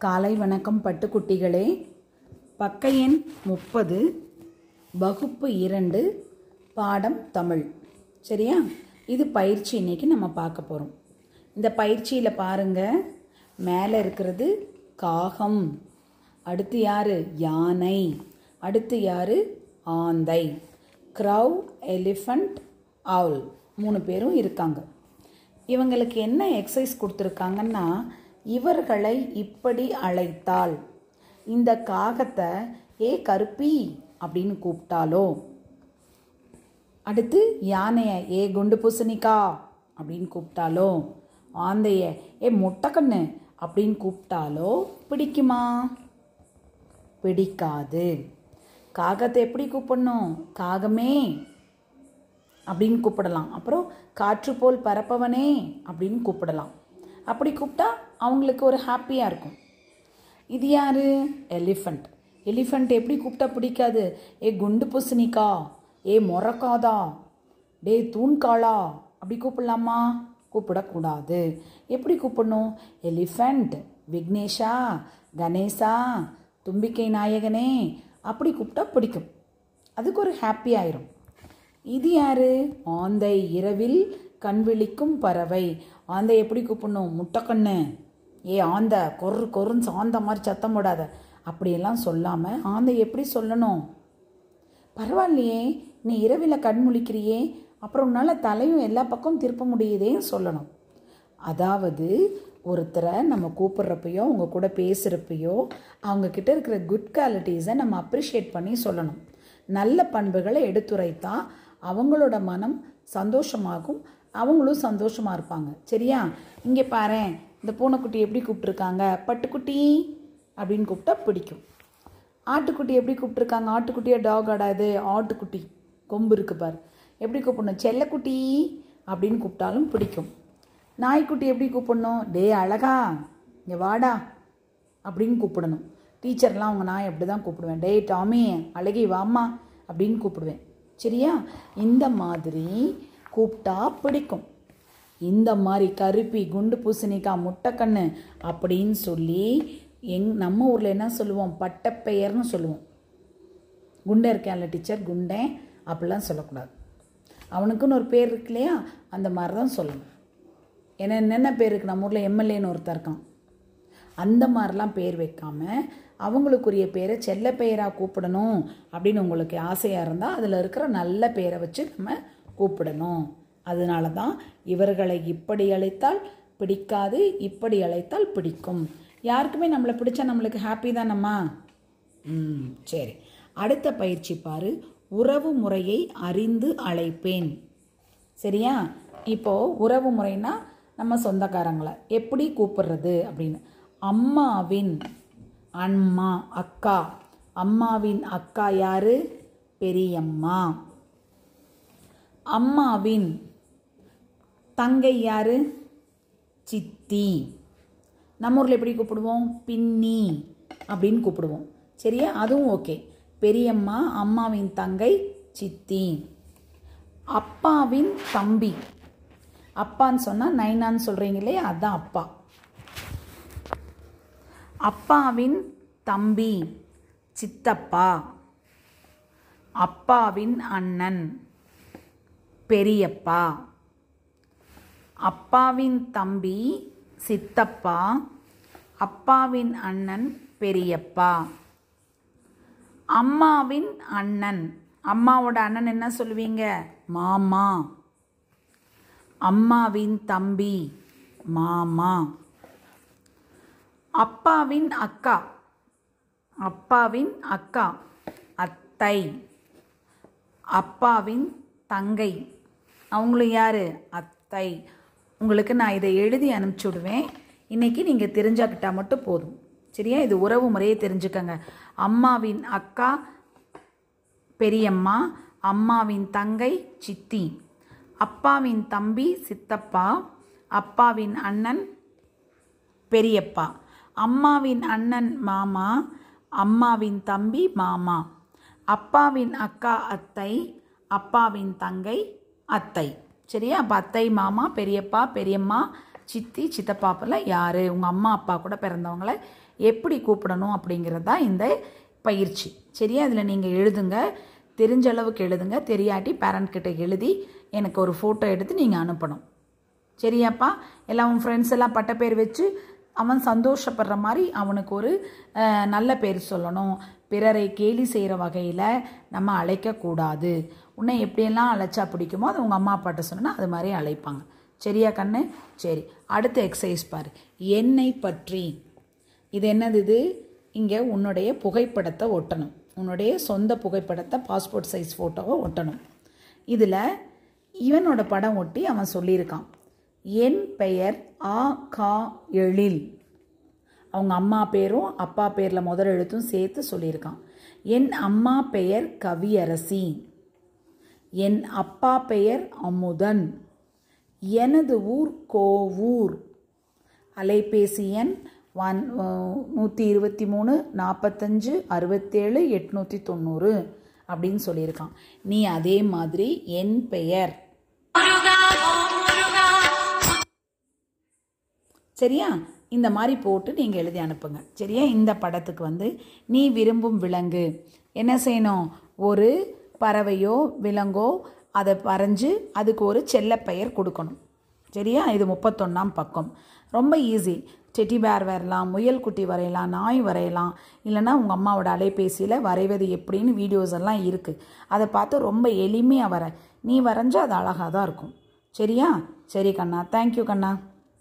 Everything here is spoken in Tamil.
காலை வணக்கம் பட்டுக்குட்டிகளே. பக்க எண் முப்பது வகுப்பு இரண்டு பாடம் தமிழ். சரியா? இது பயிற்சி இன்னைக்கு நம்ம பார்க்க போகிறோம் இந்த பயிற்சியில் பாருங்க. மேலே இருக்கிறது காகம். அடுத்து யார்? யானை. அடுத்து யார்? ஆந்தை. க்ரவ் எலிஃபண்ட் ஆவுல் மூணு பேரும் இருக்காங்க. இவங்களுக்கு என்ன எக்ஸசைஸ் கொடுத்துருக்காங்கன்னா இவர்களை இப்படி அழைத்தால் இந்த காகத்தை ஏ கருப்பி அப்படின்னு கூப்பிட்டாலோ அடுத்து யானையை ஏ குண்டு பூசணிக்கா அப்படின்னு கூப்பிட்டாலோ ஆந்தைய ஏ முட்டைக்கண்ணு அப்படின்னு கூப்பிட்டாலோ பிடிக்குமா? பிடிக்காது. காகத்தை எப்படி கூப்பிடணும்? காகமே அப்படின்னு கூப்பிடலாம். அப்புறம் காற்று போல் பறப்பவனே அப்படின்னு கூப்பிடலாம். அப்படி கூப்பிட்டா அவங்களுக்கு ஒரு ஹாப்பியாக இருக்கும். இது யார்? எலிஃபண்ட் எலிஃபண்ட் எப்படி கூப்பிட்டா பிடிக்காது? ஏ குண்டு பூசணிக்கா? ஏ மொரக்காதா டே தூண்காளா? அப்படி கூப்பிடலாமா? கூப்பிடக்கூடாது. எப்படி கூப்பிடணும்? எலிஃபண்ட் விக்னேஷா? கணேசா? தும்பிக்கை நாயகனே? அப்படி கூப்பிட்டா பிடிக்கும். அதுக்கு ஒரு ஹாப்பி ஆயிரும். இது யாரு? ஆந்தை இரவில் கண் விழிக்கும் பறவை. ஆந்தை எப்படி கூப்பிடணும்? முட்டைக்கண்ணு ஏ ஆந்த கொரு கொருன்னு சாந்த மாதிரி சத்தம் போடாத. அப்படியெல்லாம் சொல்லாமல் ஆந்தை எப்படி சொல்லணும்? பரவாயில்லையே நீ இரவில் கண் முழிக்கிறியே அப்புறம் உன்னால் தலையும் எல்லா பக்கம் திருப்ப முடியுதேன்னு சொல்லணும். அதாவது ஒருத்தரை நம்ம கூப்பிட்றப்பையோ அவங்க கூட பேசுகிறப்பையோ அவங்கக்கிட்ட இருக்கிற குட் குவாலிட்டிஸை நம்ம அப்ரிஷியேட் பண்ணி சொல்லணும். நல்ல பண்புகளை எடுத்துரைத்தா அவங்களோட மனம் சந்தோஷமாகும் அவங்களும் சந்தோஷமாக இருப்பாங்க. சரியா? இங்கே பாரு இந்த பூனைக்குட்டி எப்படி கூப்பிட்ருக்காங்க பட்டுக்குட்டி அப்படின்னு கூப்பிட்டா பிடிக்கும். ஆட்டுக்குட்டி எப்படி கூப்பிட்ருக்காங்க ஆட்டுக்குட்டியா டாக் ஆடாது ஆட்டுக்குட்டி. கொம்பு இருக்கு பார். எப்படி கூப்பிடணும்? செல்லக்குட்டி அப்படின்னு கூப்பிட்டாலும் பிடிக்கும். நாய்க்குட்டி எப்படி கூப்பிடணும்? டே அழகா இங்கே வாடா அப்படின்னு கூப்பிடணும். டீச்சர்லாம் அவங்க நாய் அப்படி தான் கூப்பிடுவேன். டே டாமி அழகி வாம்மா அப்படின்னு கூப்பிடுவேன். சரியா? இந்த மாதிரி கூப்பிட்டா பிடிக்கும். இந்த மாதிரி கருப்பி குண்டு பூசணிக்காய் முட்டைக்கண்ணு அப்படின்னு சொல்லி எங் நம்ம ஊரில் என்ன சொல்லுவோம்? பட்டப்பெயர்னு சொல்லுவோம். குண்டை இருக்கான்ல டீச்சர் குண்டேன் அப்படிலாம் சொல்லக்கூடாது. அவனுக்குன்னு ஒரு பேர் இருக்கு இல்லையா? அந்த மாதிரி தான் சொல்லணும். ஏன்னா என்னென்ன பேர் இருக்குது நம்ம ஊரில் எம்எல்ஏன்னு ஒருத்தர் இருக்கான். அந்த மாதிரிலாம் பேர் வைக்காமல் அவங்களுக்குரிய பேரை செல்ல பெயராக கூப்பிடணும் அப்படின்னு உங்களுக்கு ஆசையாக இருந்தால் அதில் இருக்கிற நல்ல பேரை வச்சு நம்ம கூப்பிடணும். அதனால தான் இவர்களை இப்படி அழைத்தால் பிடிக்காது இப்படி அழைத்தால் பிடிக்கும். யாருக்குமே நம்மளை பிடிச்சா நம்மளுக்கு ஹாப்பி தானம்மா? ம் சரி. அடுத்த பயிற்சி பாரு. உறவு முறையை அறிந்து அழைப்பேன். சரியா? இப்போது உறவு முறைனா நம்ம சொந்தக்காரங்களை எப்படி கூப்பிடுறது அப்படின்னு. அம்மாவின் அம்மா அக்கா. அம்மாவின் அக்கா யாரு? பெரியம்மா. அம்மாவின் தங்கை யார்? சித்தி. நம்ம ஊரில் எப்படி கூப்பிடுவோம்? பின்னி அப்படின்னு கூப்பிடுவோம். சரியா? அதுவும் ஓகே. பெரியம்மா அம்மாவின் தங்கை சித்தி. அப்பாவின் தம்பி. அப்பான்னு சொன்னால் நைனான்னு சொல்கிறீங்க இல்லையா? அதுதான் அப்பா. அப்பாவின் தம்பி சித்தப்பா. அப்பாவின் அண்ணன் பெரியப்பா. அப்பாவின் தம்பி சித்தப்பா அப்பாவின் அண்ணன் பெரியப்பா. அம்மாவின் அண்ணன். அம்மாவோட அண்ணன் என்ன சொல்லுவீங்க? மாமா. அம்மாவின் தம்பி மாமா. அப்பாவின் அக்கா. அப்பாவின் அக்கா அத்தை. அப்பாவின் தங்கை. அவங்களும் யார்? அத்தை. உங்களுக்கு நான் இதை எழுதி அனுப்பிச்சி விடுவேன் இன்றைக்கி நீங்கள் தெரிஞ்சாக்கிட்டால் மட்டும் போதும். சரியா? இது உறவு முறையை தெரிஞ்சுக்கங்க. அம்மாவின் அக்கா பெரியம்மா அம்மாவின் தங்கை சித்தி. அப்பாவின் தம்பி சித்தப்பா. அப்பாவின் அண்ணன் பெரியப்பா. அம்மாவின் அண்ணன் மாமா. அம்மாவின் தம்பி மாமா. அப்பாவின் அக்கா அத்தை. அப்பாவின் தங்கை அத்தை. சரியா? அப்போ அத்தை மாமா பெரியப்பா பெரியம்மா சித்தி சித்தப்பாப்பில் யார்? உங்கள் அம்மா அப்பா கூட பிறந்தவங்கள எப்படி கூப்பிடணும் அப்படிங்கிறது தான் இந்த பயிற்சி. சரியா? இதில் நீங்கள் எழுதுங்க. தெரிஞ்ச அளவுக்கு எழுதுங்க. தெரியாட்டி பேரண்ட் கிட்ட எழுதி எனக்கு ஒரு ஃபோட்டோ எடுத்து நீங்கள் அனுப்பணும். சரியாப்பா? எல்லாம் உன் ஃப்ரெண்ட்ஸ் எல்லாம் பட்ட பேர் வச்சு அவன் சந்தோஷப்படுற மாதிரி அவனுக்கு ஒரு நல்ல பேர் சொல்லணும். பிறரை கேலி செய்கிற வகையில் நம்ம அழைக்கக்கூடாது உன்னை எப்படியெல்லாம் அழைச்சா பிடிக்குமோ அது உங்கள் அம்மா அப்பாட்ட சொன்னால் அது மாதிரி அழைப்பாங்க. சரியா கண்ணு? சரி. அடுத்த எக்ஸசைஸ் பார். என்னை பற்றி. இது என்னது இது? இங்கே உன்னுடைய புகைப்படத்தை ஒட்டணும். உன்னுடைய சொந்த புகைப்படத்தை பாஸ்போர்ட் சைஸ் ஃபோட்டோவை ஒட்டணும். இதில் இவனோட படம் ஒட்டி அவன் சொல்லியிருக்கான். என் பெயர் ஆ கா எழில். அவங்க அம்மா பேரும் அப்பா பேரில் முதல் எழுத்தும் சேர்த்து சொல்லியிருக்கான். என் அம்மா பெயர் கவியரசி என் அப்பா பெயர் அமுதன். எனது ஊர் கோவூர். அலைபேசி எண் ஒன் நூற்றி இருபத்தி மூணு நாற்பத்தஞ்சு அறுபத்தேழு எட்நூற்றி தொண்ணூறு அப்படின்னு சொல்லியிருக்கான். நீ அதே மாதிரி என் பெயர். சரியா? இந்த மாதிரி போட்டு நீங்கள் எழுதி அனுப்புங்க. சரியா? இந்த படத்துக்கு வந்து நீ விரும்பும் விலங்கு. என்ன செய்யணும்? ஒரு பறவையோ விலங்கோ அதை வரைஞ்சு அதுக்கு ஒரு செல்ல பெயர் கொடுக்கணும். சரியா? இது முப்பத்தொன்னாம் பக்கம். ரொம்ப ஈஸி செட்டி பேர் வரையலாம் முயல் குட்டி வரையலாம் நாய் வரையலாம். இல்லைன்னா உங்கள் அம்மாவோட அலைபேசியில் வரைவது எப்படின்னு வீடியோஸ் எல்லாம் இருக்குது அதை பார்த்து ரொம்ப எளிமையாக வர. நீ வரைஞ்சா அது அழகாக தான் இருக்கும். சரியா? சரி கண்ணா. தேங்க்யூ கண்ணா.